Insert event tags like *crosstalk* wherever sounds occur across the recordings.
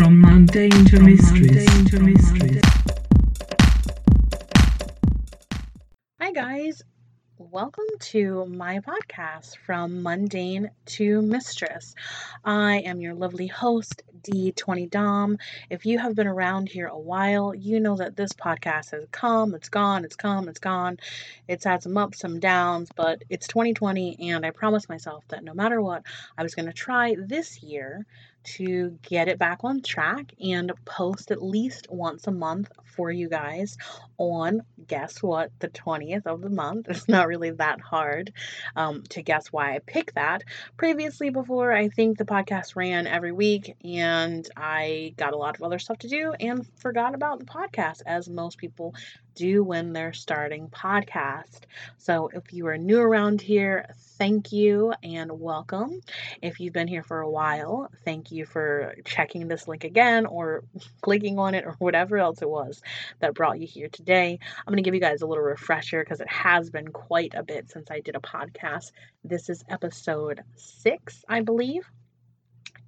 From mundane to Mistress. Hi, guys. Welcome to my podcast, From Mundane to Mistress. I am your lovely host, D20 Dom. If you have been around here a while, you know that this podcast has come, it's gone, it's come, it's gone. It's had some ups, some downs, but it's 2020, and I promised myself that no matter what, I was going to try this year to get it back on track and post at least once a month for you guys on guess what the 20th of the month. *laughs* It's not really that hard um, to guess why i picked that. Previously before i think the podcast ran every week and i got a lot of other stuff to do and forgot about the podcast as most people do when they're starting podcast. So if you are new around here, thank you and welcome. If you've been here for a while, thank you for checking this link again or *laughs* clicking on it or whatever else it was that brought you here today. I'm going to give you guys a little refresher because it has been quite a bit since I did a podcast. This is episode six, I believe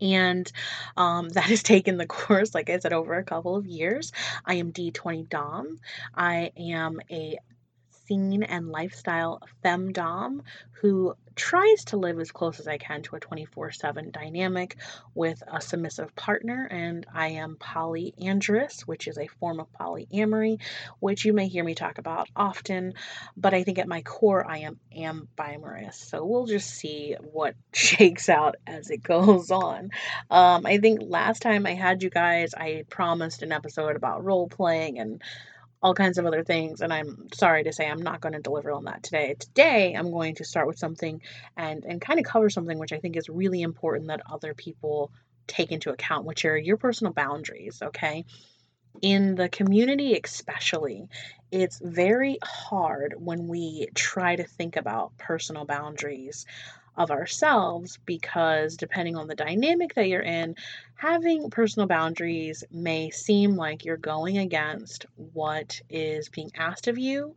and um, *laughs* that has taken the course, like I said, over a couple of years. I am D20 Dom. I am a scene and lifestyle femdom who tries to live as close as I can to a 24 7 dynamic with a submissive partner. And I am polyandrous, which is a form of polyamory, which you may hear me talk about often. But I think at my core, I am ambiamorous. So we'll just see what *laughs* shakes out as it goes on. Um, I think last time I had you guys, I promised an episode about role playing and all kinds of other things. And I'm sorry to say I'm not going to deliver on that today. Today, I'm going to start with something and, and kind of cover something which I think is really important that other people take into account, which are your personal boundaries, okay? In the community, especially, it's very hard when we try to think about personal boundaries of ourselves because depending on the dynamic that you're in, having personal boundaries may seem like you're going against what is being asked of you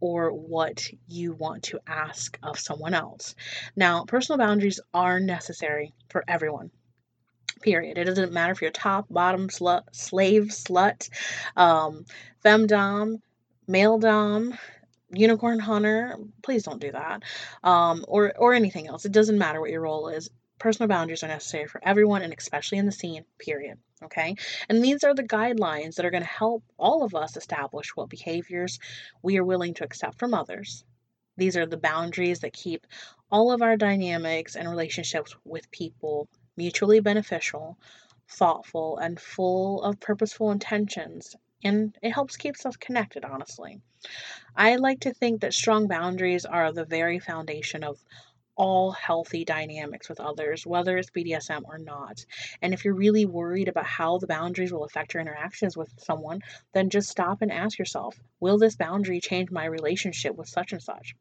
or what you want to ask of someone else. Now, personal boundaries are necessary for everyone. Period. It doesn't matter if you're top, bottom, slut, slave, slut, um, femdom, male dom, unicorn hunter, please don't do that. Um, or or anything else. It doesn't matter what your role is. Personal boundaries are necessary for everyone and especially in the scene, period. Okay? And these are the guidelines that are going to help all of us establish what behaviors we are willing to accept from others. These are the boundaries that keep all of our dynamics and relationships with people mutually beneficial, thoughtful, and full of purposeful intentions and it helps keeps us connected honestly i like to think that strong boundaries are the very foundation of all healthy dynamics with others, whether it's BDSM or not. And if you're really worried about how the boundaries will affect your interactions with someone, then just stop and ask yourself Will this boundary change my relationship with such and such?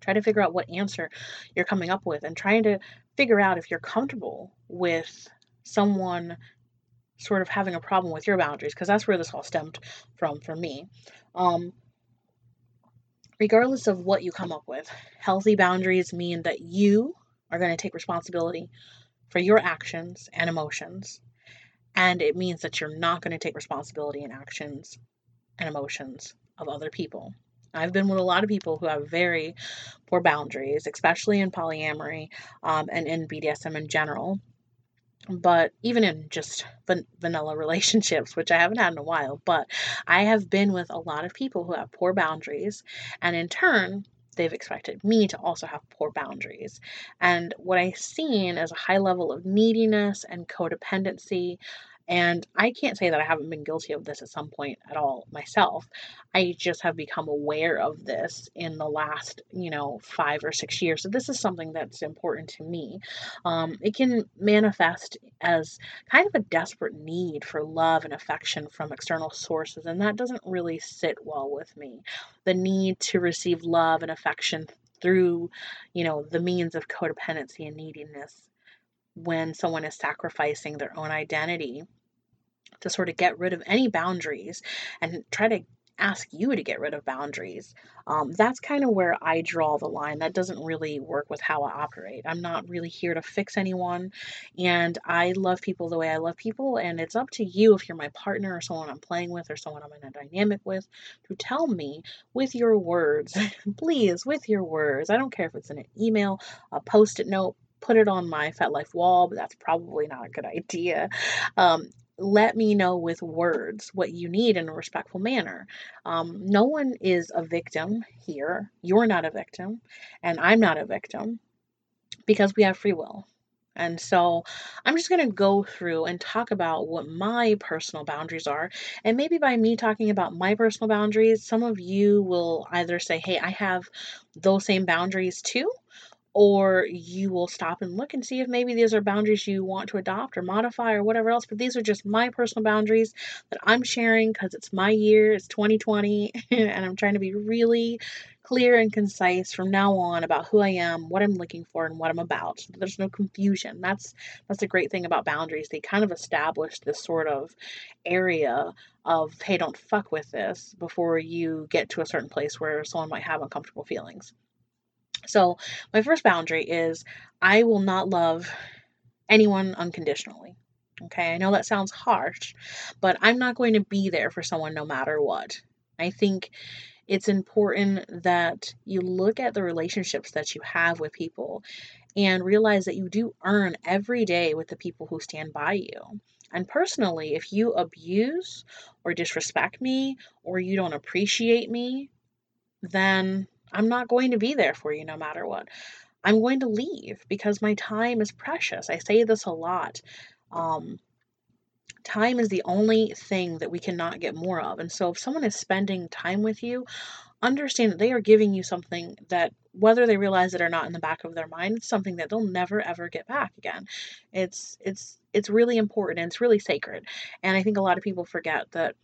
Try to figure out what answer you're coming up with and trying to figure out if you're comfortable with someone sort of having a problem with your boundaries because that's where this all stemmed from for me. Um, regardless of what you come up with, healthy boundaries mean that you are going to take responsibility for your actions and emotions. And it means that you're not going to take responsibility in actions and emotions of other people. I've been with a lot of people who have very poor boundaries, especially in polyamory um, and in BDSM in general but even in just van- vanilla relationships, which I haven't had in a while, but I have been with a lot of people who have poor boundaries, and in turn, they've expected me to also have poor boundaries. And what I've seen is a high level of neediness and codependency and I can't say that I haven't been guilty of this at some point at all myself. I just have become aware of this in the last, you know, five or six years. So this is something that's important to me. Um, it can manifest as kind of a desperate need for love and affection from external sources, and that doesn't really sit well with me. The need to receive love and affection through, you know, the means of codependency and neediness when someone is sacrificing their own identity to sort of get rid of any boundaries and try to ask you to get rid of boundaries. Um, that's kind of where I draw the line. That doesn't really work with how I operate. I'm not really here to fix anyone, and I love people the way I love people. And it's up to you if you're my partner or someone I'm playing with or someone I'm in a dynamic with to tell me with your words, *laughs* please, with your words. I don't care if it's in an email, a post it note, put it on my FetLife wall, but that's probably not a good idea. Um, let me know with words what you need in a respectful manner. Um, no one is a victim here. You're not a victim, and I'm not a victim because we have free will. And so I'm just going to go through and talk about what my personal boundaries are. And maybe by me talking about my personal boundaries, some of you will either say, hey, I have those same boundaries too, or you will stop and look and see if maybe these are boundaries you want to adopt or modify or whatever else. But these are just my personal boundaries that I'm sharing because it's my year, it's 2020, *laughs* and I'm trying to be really clear and concise from now on about who I am, what I'm looking for, and what I'm about. So there's no confusion. That's that's a great thing about boundaries. They kind of establish this sort of area of hey, don't fuck with this before you get to a certain place where someone might have uncomfortable feelings. So, my first boundary is I will not love anyone unconditionally. Okay, I know that sounds harsh, but I'm not going to be there for someone no matter what. I think it's important that you look at the relationships that you have with people and realize that you do earn every day with the people who stand by you. And personally, if you abuse or disrespect me or you don't appreciate me, then I'm not going to be there for you no matter what. I'm going to leave because my time is precious. I say this a lot. Um, time is the only thing that we cannot get more of. And so if someone is spending time with you, understand that they are giving you something that whether they realize it or not in the back of their mind, it's something that they'll never ever get back again. It's it's it's really important and it's really sacred. And I think a lot of people forget that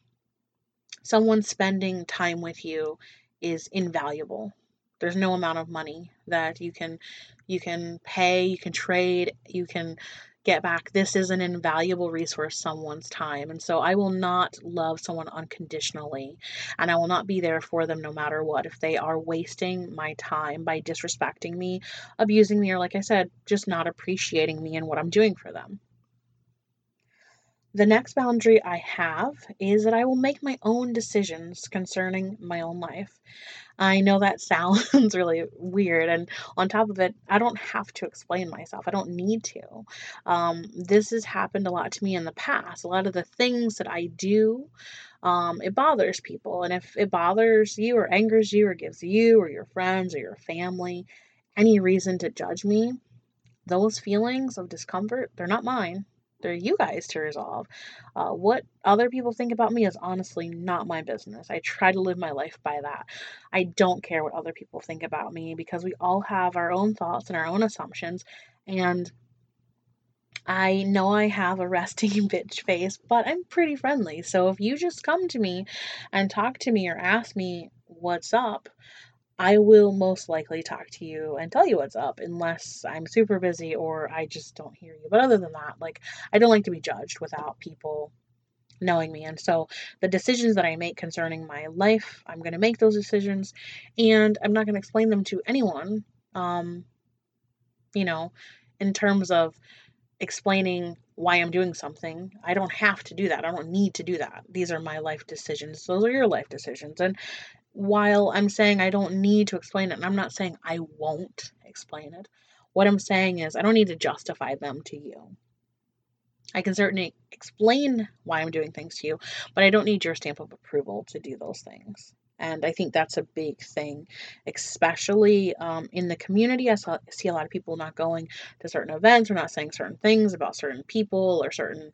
someone spending time with you is invaluable. There's no amount of money that you can you can pay, you can trade, you can get back. This is an invaluable resource, someone's time. And so I will not love someone unconditionally. And I will not be there for them no matter what. If they are wasting my time by disrespecting me, abusing me, or like I said, just not appreciating me and what I'm doing for them. The next boundary I have is that I will make my own decisions concerning my own life. I know that *laughs* sounds really weird, and on top of it, I don't have to explain myself. I don't need to. Um, this has happened a lot to me in the past. A lot of the things that I do, um, it bothers people, and if it bothers you or angers you or gives you or your friends or your family any reason to judge me, those feelings of discomfort, they're not mine they're you guys to resolve. Uh, what other people think about me is honestly not my business. I try to live my life by that. I don't care what other people think about me because we all have our own thoughts and our own assumptions. And I know I have a resting *laughs* bitch face, but I'm pretty friendly. So if you just come to me and talk to me or ask me what's up, I will most likely talk to you and tell you what's up unless I'm super busy or I just don't hear you. But other than that, like I don't like to be judged without people knowing me. And so the decisions that I make concerning my life, I'm going to make those decisions and I'm not going to explain them to anyone. Um, you know, in terms of explaining why I'm doing something. I don't have to do that. I don't need to do that. These are my life decisions. Those are your life decisions. And while I'm saying I don't need to explain it, and I'm not saying I won't explain it, what I'm saying is I don't need to justify them to you. I can certainly explain why I'm doing things to you, but I don't need your stamp of approval to do those things. And I think that's a big thing, especially um, in the community. I saw, see a lot of people not going to certain events or not saying certain things about certain people or certain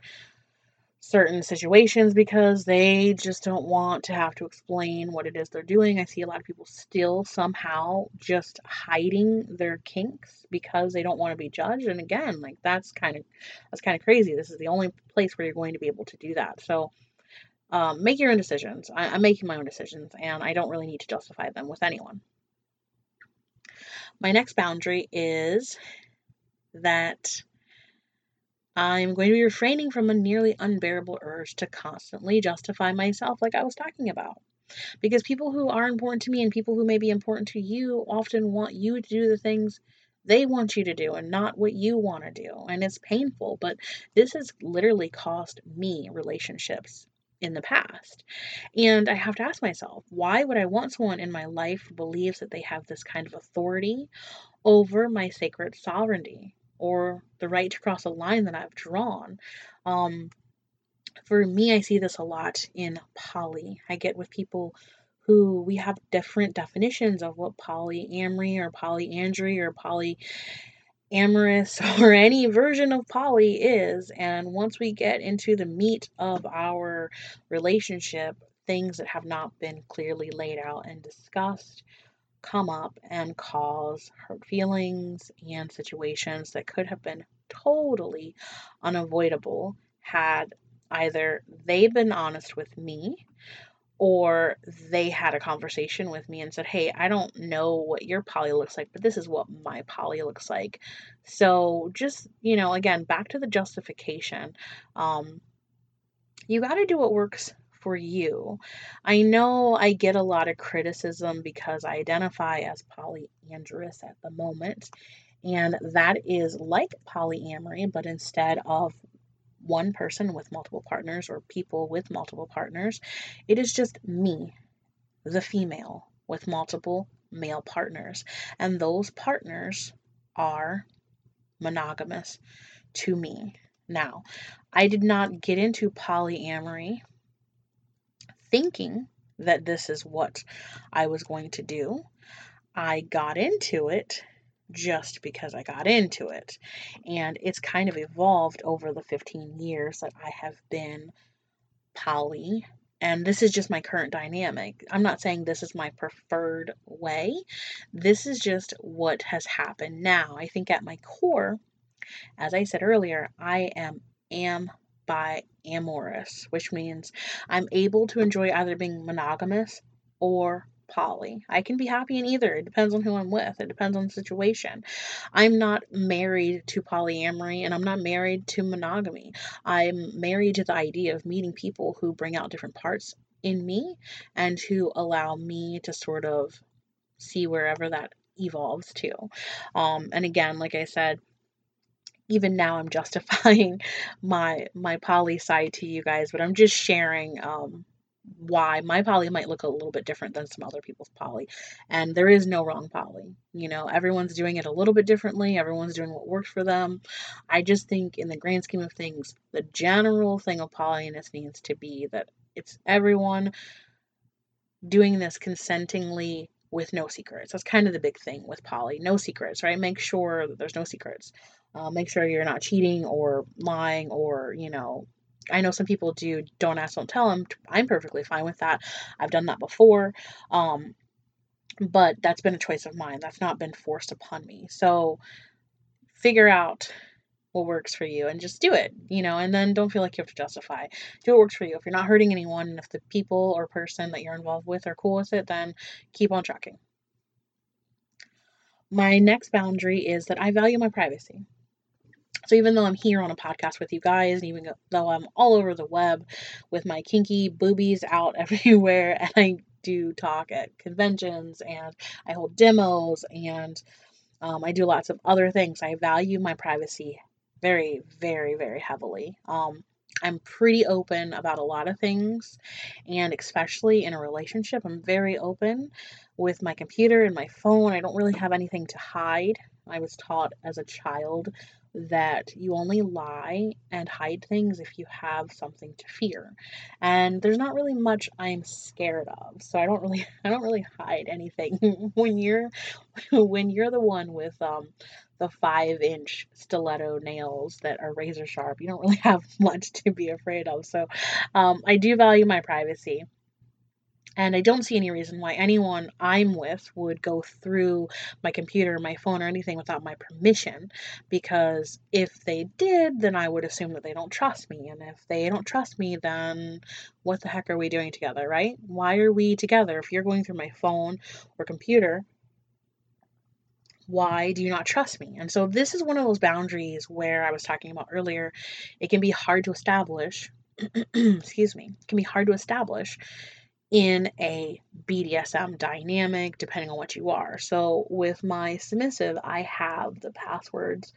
certain situations because they just don't want to have to explain what it is they're doing. I see a lot of people still somehow just hiding their kinks because they don't want to be judged. And again, like that's kind of that's kind of crazy. This is the only place where you're going to be able to do that. So um, make your own decisions. I, I'm making my own decisions, and I don't really need to justify them with anyone. My next boundary is that I'm going to be refraining from a nearly unbearable urge to constantly justify myself, like I was talking about. Because people who are important to me and people who may be important to you often want you to do the things they want you to do and not what you want to do. And it's painful, but this has literally cost me relationships in the past. And I have to ask myself, why would I want someone in my life who believes that they have this kind of authority over my sacred sovereignty or the right to cross a line that I've drawn? Um, for me, I see this a lot in poly. I get with people who we have different definitions of what polyamory or polyandry or polyamorous *laughs* or any version of poly is. And once we get into the meat of our relationship, things that have not been clearly laid out and discussed come up and cause hurt feelings and situations that could have been totally unavoidable had either they been honest with me or they had a conversation with me and said, Hey, I don't know what your poly looks like, but this is what my poly looks like. So, just, you know, again, back to the justification. Um, you got to do what works for you. I know I get a lot of criticism because I identify as polyandrous at the moment, and that is like polyamory, but instead of one person with multiple partners or people with multiple partners. It is just me, the female, with multiple male partners. And those partners are monogamous to me. Now, I did not get into polyamory thinking that this is what I was going to do. I got into it just because I got into it. And it's kind of evolved over the 15 years that I have been poly. And this is just my current dynamic. I'm not saying this is my preferred way. This is just what has happened now. I think at my core, as I said earlier, I am am by amorous, which means I'm able to enjoy either being monogamous or poly. I can be happy in either. It depends on who I'm with. It depends on the situation. I'm not married to polyamory and I'm not married to monogamy. I'm married to the idea of meeting people who bring out different parts in me and who allow me to sort of see wherever that evolves to. Um, and again, like I said, even now I'm *laughs* justifying my my poly side to you guys, but I'm just sharing um, why my poly might look a little bit different than some other people's poly. And there is no wrong poly. You know, everyone's doing it a little bit differently, everyone's doing what works for them. I just think, in the grand scheme of things, the general thing of polyness needs to be that it's everyone doing this consentingly with no secrets. That's kind of the big thing with poly. No secrets, right? Make sure that there's no secrets. Uh, make sure you're not cheating or lying or, you know, I know some people do don't ask, don't tell them. I'm perfectly fine with that. I've done that before. Um, but that's been a choice of mine. That's not been forced upon me. So figure out what works for you and just do it, you know, and then don't feel like you have to justify. Do what works for you. If you're not hurting anyone and if the people or person that you're involved with are cool with it, then keep on trucking. My next boundary is that I value my privacy. So even though I'm here on a podcast with you guys, and even though I'm all over the web with my kinky boobies out *laughs* everywhere, and I do talk at conventions and I hold demos and um, I do lots of other things, I value my privacy very, very, very heavily. Um, I'm pretty open about a lot of things, and especially in a relationship, I'm very open with my computer and my phone. I don't really have anything to hide. I was taught as a child that you only lie and hide things if you have something to fear. And there's not really much I'm scared of. So I don't really *laughs* I don't really hide anything. *laughs* when you're *laughs* when you're the one with um the five inch stiletto nails that are razor sharp, you don't really have much to be afraid of. So um, I do value my privacy. And I don't see any reason why anyone I'm with would go through my computer, my phone, or anything without my permission. Because if they did, then I would assume that they don't trust me. And if they don't trust me, then what the heck are we doing together, right? Why are we together? If you're going through my phone or computer, why do you not trust me? And so this is one of those boundaries where I was talking about earlier. It can be hard to establish, *clears throat* excuse me, it can be hard to establish in a BDSM dynamic, depending on what you are. So with my submissive, I have the passwords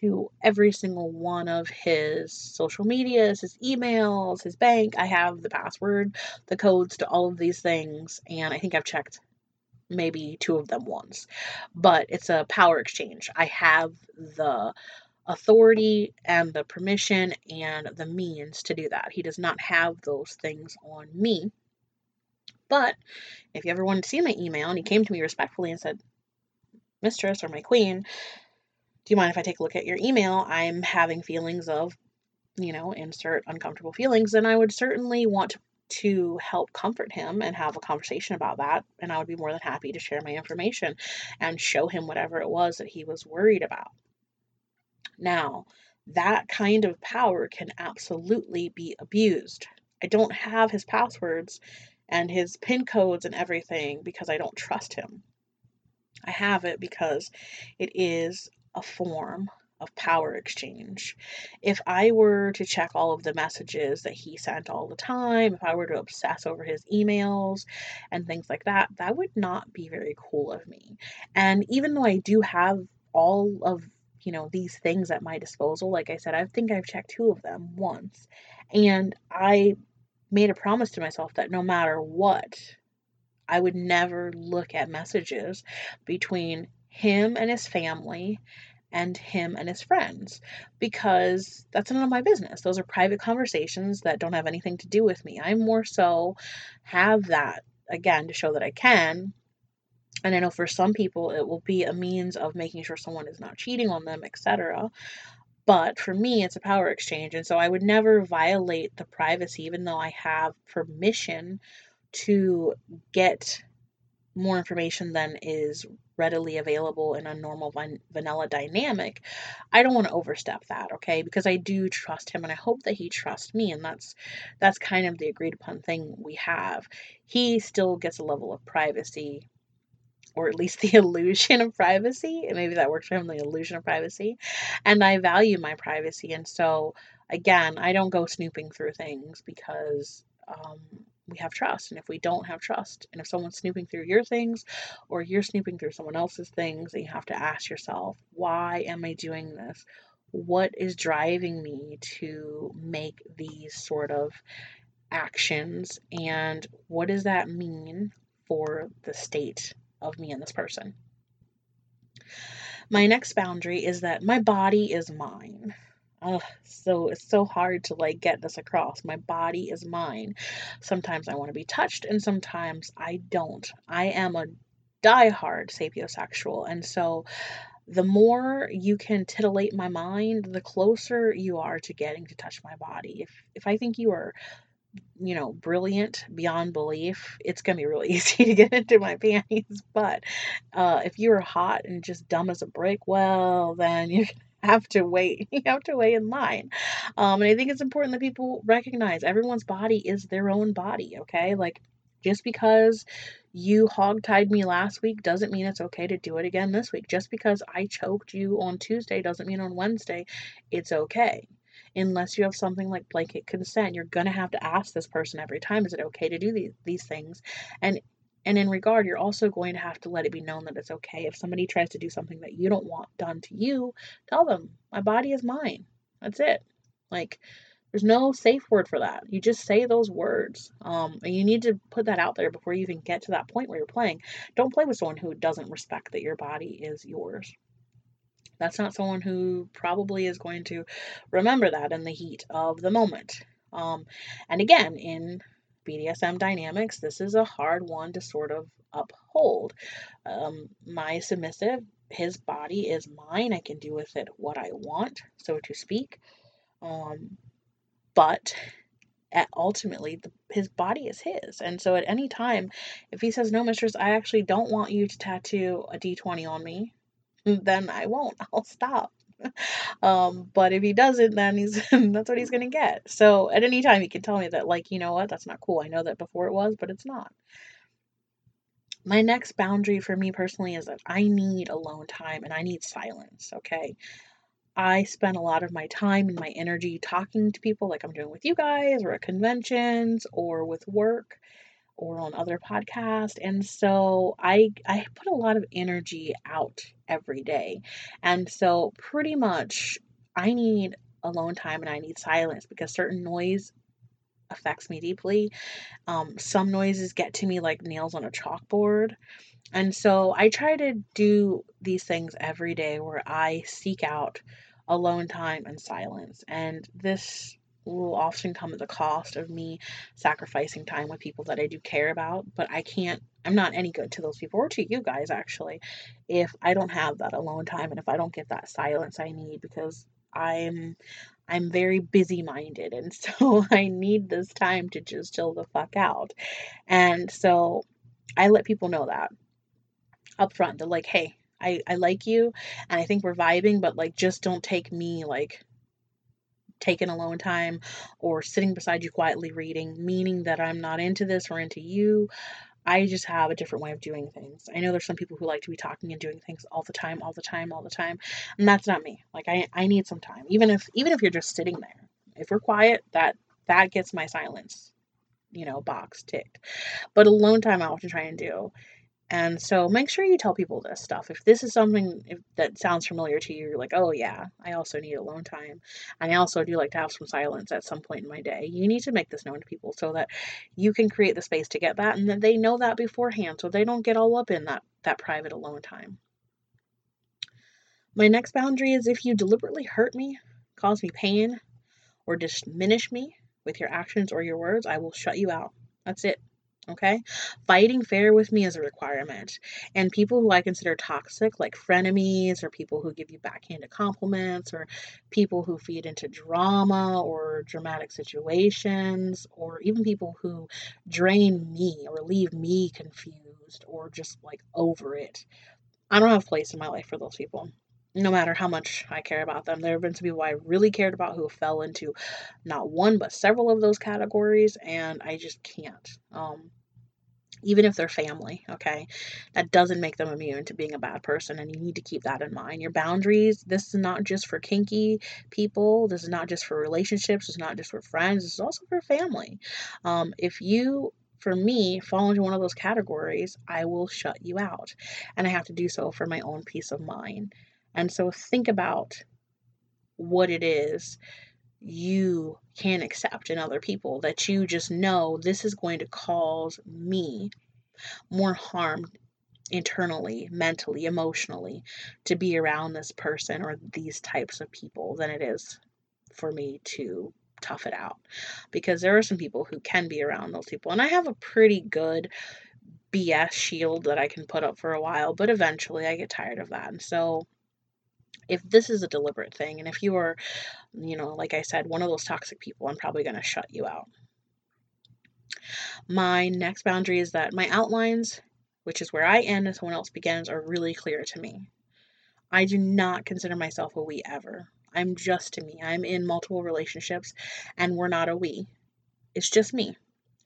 to every single one of his social medias, his emails, his bank. I have the password, the codes to all of these things, and I think I've checked maybe two of them once. But it's a power exchange. I have the authority and the permission and the means to do that. He does not have those things on me. But if you ever wanted to see my email and he came to me respectfully and said, Mistress or my queen, do you mind if I take a look at your email? I'm having feelings of, you know, insert uncomfortable feelings, and I would certainly want to help comfort him and have a conversation about that. And I would be more than happy to share my information and show him whatever it was that he was worried about. Now, that kind of power can absolutely be abused. I don't have his passwords and his PIN codes and everything because I don't trust him. I have it because it is a form of power exchange. If I were to check all of the messages that he sent all the time, if I were to obsess over his emails and things like that, that would not be very cool of me. And even though I do have all of you know these things at my disposal like i said i think i've checked two of them once and i made a promise to myself that no matter what, I would never look at messages between him and his family and him and his friends because that's none of my business. Those are private conversations that don't have anything to do with me. I more so have that again to show that I can. And I know for some people it will be a means of making sure someone is not cheating on them, etc. But for me, it's a power exchange. And so I would never violate the privacy, even though I have permission to get more information than is readily available in a normal van- vanilla dynamic i don't want to overstep that okay because i do trust him and i hope that he trusts me and that's that's kind of the agreed upon thing we have he still gets a level of privacy or at least *laughs* the illusion of privacy. And maybe that works for him, the illusion of privacy. And I value my privacy. And so, again, I don't go snooping through things because um, we have trust. And if we don't have trust, and if someone's snooping through your things or you're snooping through someone else's things, then you have to ask yourself, why am I doing this? What is driving me to make these sort of actions? And what does that mean for the state of me and this person. My next boundary is that my body is mine. Oh, so it's so hard to like get this across. My body is mine. Sometimes I want to be touched and sometimes I don't. I am a diehard sapiosexual and so the more you can titillate my mind, the closer you are to getting to touch my body. If if I think you are you know, brilliant beyond belief, it's going to be really *laughs* easy to get into my panties. But uh, if you're hot and just dumb as a brick, well, then you *laughs* have to wait. *laughs* You have to wait in line. Um, and I think it's important that people recognize everyone's body is their own body, okay? Like, just because you hog-tied me last week doesn't mean it's okay to do it again this week. Just because I choked you on Tuesday doesn't mean on Wednesday it's okay unless you have something like blanket consent you're going to have to ask this person every time is it okay to do these, these things? And and in regard you're also going to have to let it be known that it's okay. If somebody tries to do something that you don't want done to you tell them my body is mine. That's it. Like there's no safe word for that. You just say those words um, and you need to put that out there before you even get to that point where you're playing. Don't play with someone who doesn't respect that your body is yours that's not someone who probably is going to remember that in the heat of the moment. Um, and again, in BDSM dynamics, this is a hard one to sort of uphold. Um, my submissive, his body is mine. I can do with it what I want, so to speak. Um, but ultimately, the, his body is his. And so at any time, if he says, No, mistress, I actually don't want you to tattoo a D20 on me, then I won't. *laughs* I'll stop. Um, but if he doesn't, then he's *laughs* that's what he's gonna get. So at any time he can tell me that, like, you know what, that's not cool. I know that before it was, but it's not. My next boundary for me personally is that I need alone time and I need silence, okay? I spend a lot of my time and my energy talking to people like I'm doing with you guys or at conventions or with work or on other podcasts. And so I I put a lot of energy out every day. And so pretty much I need alone time and I need silence because certain noise affects me deeply. Um, some noises get to me like nails on a chalkboard. And so I try to do these things every day where I seek out alone time and silence. And this will often come at the cost of me sacrificing time with people that I do care about, but I can't I'm not any good to those people or to you guys actually if I don't have that alone time and if I don't get that silence I need because I'm I'm very busy minded and *laughs* so I need this time to just chill the fuck out. And so I let people know that up front. They're like, hey, I, I like you and I think we're vibing, but like just don't take me like taking alone time or sitting beside you quietly reading, meaning that I'm not into this or into you. I just have a different way of doing things. I know there's some people who like to be talking and doing things all the time, all the time, all the time. And that's not me. Like I, I need some time. Even if even if you're just sitting there. If we're quiet, that that gets my silence, you know, box ticked. But alone time I often try and do and so make sure you tell people this stuff. If this is something that sounds familiar to you, you're like, oh yeah, I also need alone time. And I also do like to have some silence at some point in my day. You need to make this known to people so that you can create the space to get that and that they know that beforehand so they don't get all up in that, that private alone time. My next boundary is if you deliberately hurt me, cause me pain, or diminish me with your actions or your words, I will shut you out. That's it. Okay. Fighting fair with me is a requirement. And people who I consider toxic, like frenemies, or people who give you backhanded compliments, or people who feed into drama or dramatic situations, or even people who drain me or leave me confused or just like over it. I don't have a place in my life for those people no matter how much I care about them. There have been some people I really cared about who fell into not one but several of those categories, and I just can't. Um, even if they're family, okay, that doesn't make them immune to being a bad person, and you need to keep that in mind. Your boundaries, this is not just for kinky people, this is not just for relationships, it's not just for friends, this is also for family. Um, if you for me, fall into one of those categories, I will shut you out. And I have to do so for my own peace of mind. And so think about what it is you can accept in other people that you just know this is going to cause me more harm internally, mentally, emotionally to be around this person or these types of people than it is for me to tough it out. Because there are some people who can be around those people. And I have a pretty good BS shield that I can put up for a while, but eventually I get tired of that. And so if this is a deliberate thing and if you are you know like i said one of those toxic people i'm probably going to shut you out. My next boundary is that my outlines which is where i end and someone else begins are really clear to me. I do not consider myself a we ever. I'm just to me. I'm in multiple relationships and we're not a we. It's just me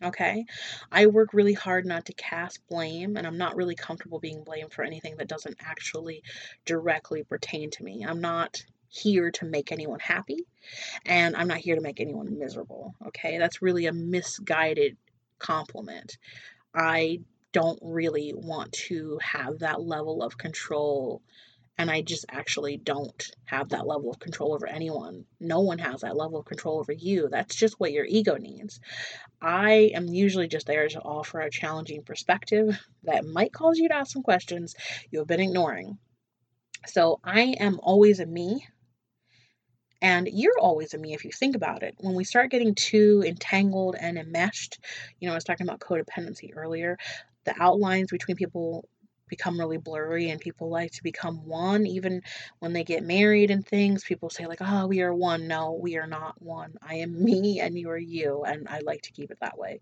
Okay. I work really hard not to cast blame, and I'm not really comfortable being blamed for anything that doesn't actually directly pertain to me. I'm not here to make anyone happy, and I'm not here to make anyone miserable. Okay. That's really a misguided compliment. I don't really want to have that level of control and I just actually don't have that level of control over anyone. No one has that level of control over you. That's just what your ego needs. I am usually just there to offer a challenging perspective that might cause you to ask some questions you have been ignoring. So I am always a me. And you're always a me if you think about it. When we start getting too entangled and enmeshed, you know, I was talking about codependency earlier, the outlines between people become really blurry and people like to become one even when they get married and things people say like oh we are one. No we are not one. I am *laughs* me and you are you and i like to keep it that way.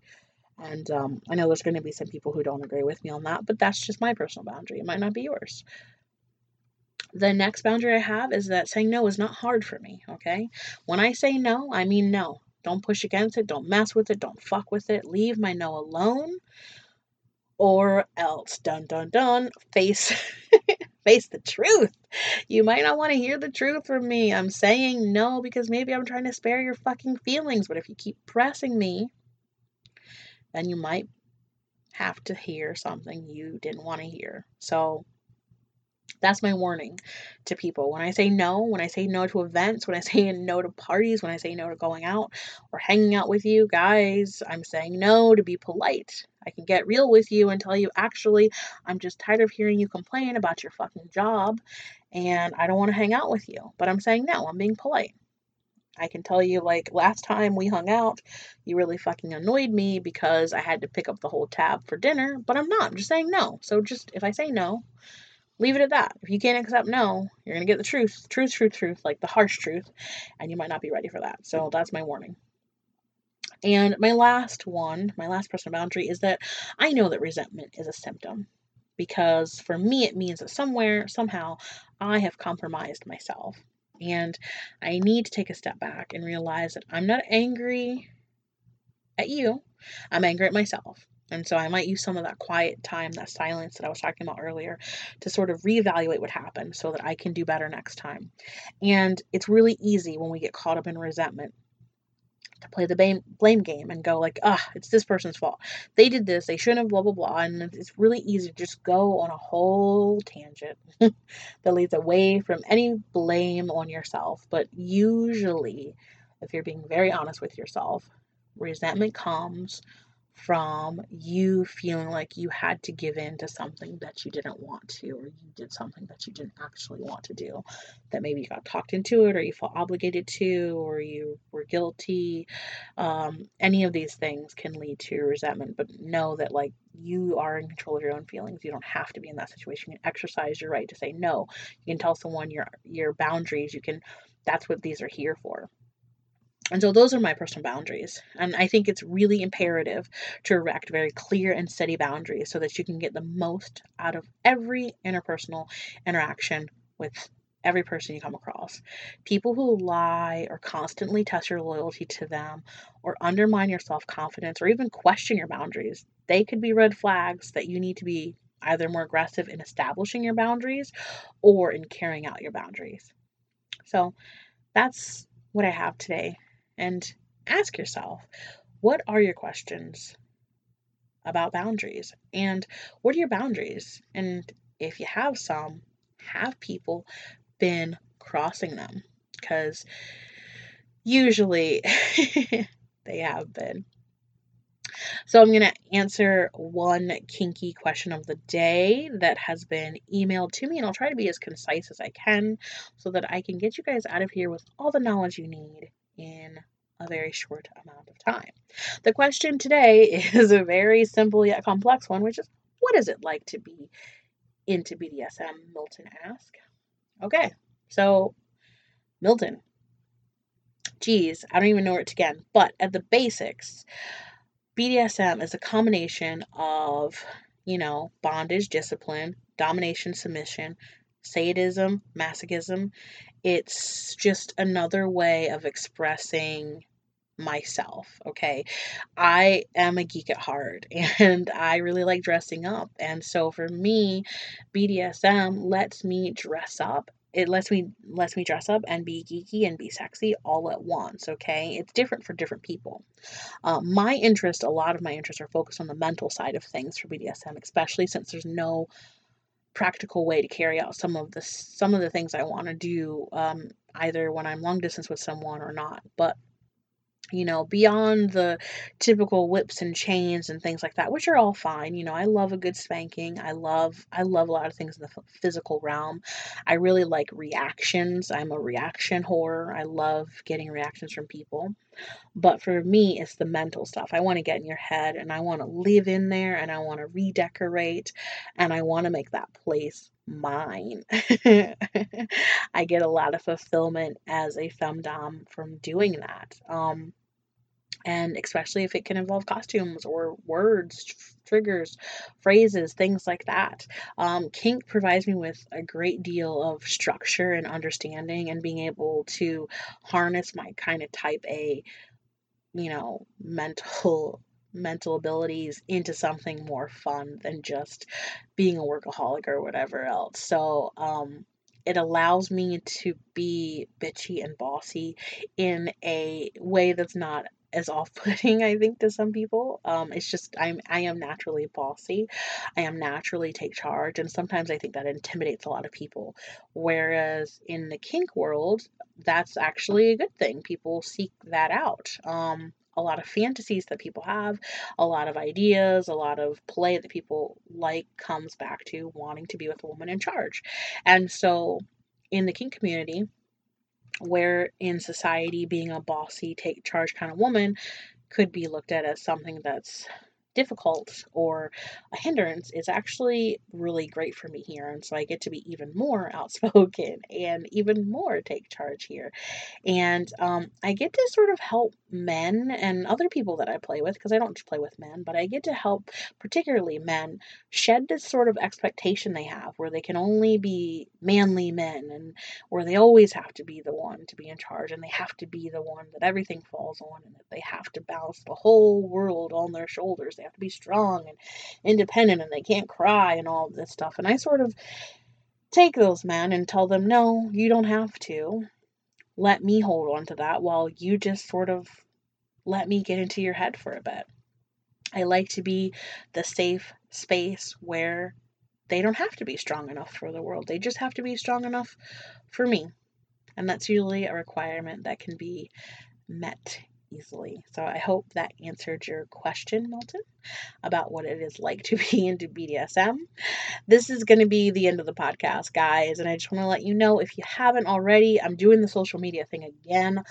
And um, i know there's going to be some people who don't agree with me on that but that's just my personal boundary. It might not be yours. The next boundary i have is that saying no is not hard for me okay? When i say no i mean no. Don't push against it don't mess with it don't fuck with it. Leave my no alone or else. Dun dun dun. Face *laughs* face the truth. You might not want to hear the truth from me. I'm saying no because maybe i'm trying to spare your fucking feelings but if you keep pressing me then you might have to hear something you didn't want to hear. So that's my warning to people. When I say no, when I say no to events, when I *laughs* say no to parties, when I say no to going out or hanging out with you, guys, I'm saying no to be polite. I can get real with you and tell you, actually, I'm just tired of hearing you complain about your fucking job and I don't want to hang out with you. But I'm saying no, I'm being polite. I can tell you, like, last time we hung out, you really fucking annoyed me because I had to pick up the whole tab for dinner, but I'm not. I'm just saying no. So just, if I say no, leave it at that. If you can't accept no, you're going to get the truth, truth, truth, truth, like the harsh truth, and you might not be ready for that. So that's my warning. And my last one, my last personal boundary is that I know that resentment is a symptom because for me it means that somewhere, somehow, I have compromised myself. And I need to take a step back and realize that I'm not angry at you, I'm angry at myself. And so I might use some of that quiet time, that silence that I was talking about earlier, to sort of reevaluate what happened so that I can do better next time. And it's really easy when we get caught up in resentment to play the blame, game and go like, ah, it's this person's fault. They did this. They shouldn't have. Blah blah blah. And it's really easy to just go on a whole tangent *laughs* that leads away from any blame on yourself. But usually, if you're being very honest with yourself, resentment comes from you feeling like you had to give in to something that you didn't want to, or you did something that you didn't actually want to do, that maybe you got talked into it, or you felt obligated to, or you were guilty. Um, any of these things can lead to resentment, but know that like you are in control of your own feelings. You don't have to be in that situation. You can exercise your right to say no. You can tell someone your your boundaries. You can. That's what these are here for. And so those are my personal boundaries. And I think it's really imperative to erect very clear and steady boundaries so that you can get the most out of every interpersonal interaction with every person you come across. People who lie or constantly test your loyalty to them or undermine your self confidence or even question your boundaries, they could be red flags that you need to be either more aggressive in establishing your boundaries or in carrying out your boundaries. So that's what I have today and ask yourself what are your questions about boundaries? And what are your boundaries? And if you have some have people been crossing them? Because usually *laughs* they have been. So I'm going to answer one kinky question of the day that has been emailed to me, and I'll try to be as concise as I can so that I can get you guys out of here with all the knowledge you need in a very short amount of time. The question today *laughs* is a very simple yet complex one, which is what is it like to be into BDSM? Milton asked. Okay, so Milton, geez, I don't even know where to begin, but at the basics, BDSM is a combination of, you know, bondage, discipline, domination, submission, sadism, masochism. It's just another way of expressing myself. Okay. I am a geek at heart *laughs* and I really like dressing up. And so for me, BDSM lets me dress up it lets me lets me dress up and be geeky and be sexy all at once okay it's different for different people uh, my interest a lot of my interests are focused on the mental side of things for bdsm especially since there's no practical way to carry out some of the some of the things I want to do um, either when I'm long distance with someone or not. But you know, beyond the typical whips and chains and things like that, which are all fine. You know, I love a good spanking. I love I love a lot of things in the physical realm. I really like reactions. I'm a reaction whore. I love getting reactions from people. But for me, it's the mental stuff. I want to get in your head and I want to live in there and I want to redecorate and I want to make that place mine. *laughs* I get a lot of fulfillment as a femdom from doing that. Um, and especially if it can involve costumes or words, triggers, phrases, things like that. Um, kink provides me with a great deal of structure and understanding and being able to harness my kind of type A, you know, mental mental abilities into something more fun than just being a workaholic or whatever else. So, um, it allows me to be bitchy and bossy in a way that's not is off-putting i think to some people um it's just i'm i am naturally bossy i am naturally take charge and sometimes i think that intimidates a lot of people whereas in the kink world that's actually a good thing people seek that out um a lot of fantasies that people have, a lot of ideas, a lot of play that people like comes back to wanting to be with a woman in charge. And so in the kink community, where in society being a bossy, take charge kind of woman could be looked at as something that's difficult or a hindrance is actually really great for me here. And so I get to be even more *laughs* outspoken and even more take charge here. And um, I get to sort of help men and other people that I play with, because I don't just play with men, but I get to help particularly men shed this sort of expectation they have where they can only be manly men and where they always have to be the one to be in charge and they have to be the one that everything falls on and that they have to balance the whole world on their shoulders. They have to be strong and independent and they can't cry and all this stuff. And I sort of take those men and tell them, no, you don't have to. Let me hold on to that while you just sort of let me get into your head for a bit. I like to be the safe space where they don't have to be strong enough for the world. They just have to be strong enough for me. And that's usually a requirement that can be met easily. So I hope that answered your question, Milton, about what it is like *laughs* to be into BDSM. This is going to be the end of the podcast, guys. And I just want to let you know if you haven't already, I'm doing the social media thing again.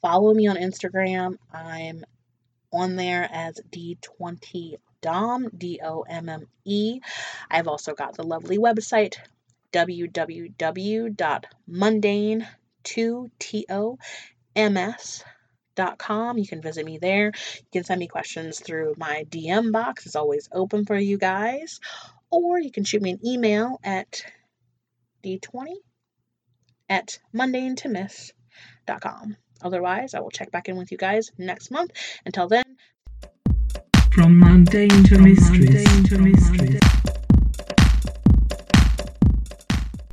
Follow me on Instagram. I'm on there as D20 Domme, D O M M E. I've also got the lovely website, www.mundanetomistress com. You can visit me there. You can send me questions through my DM box. It's always open for you guys. Or you can shoot me an email at d20 at mundanetomistress.com. Otherwise, I will check back in with you guys next month. Until then, from mundane to Mistress.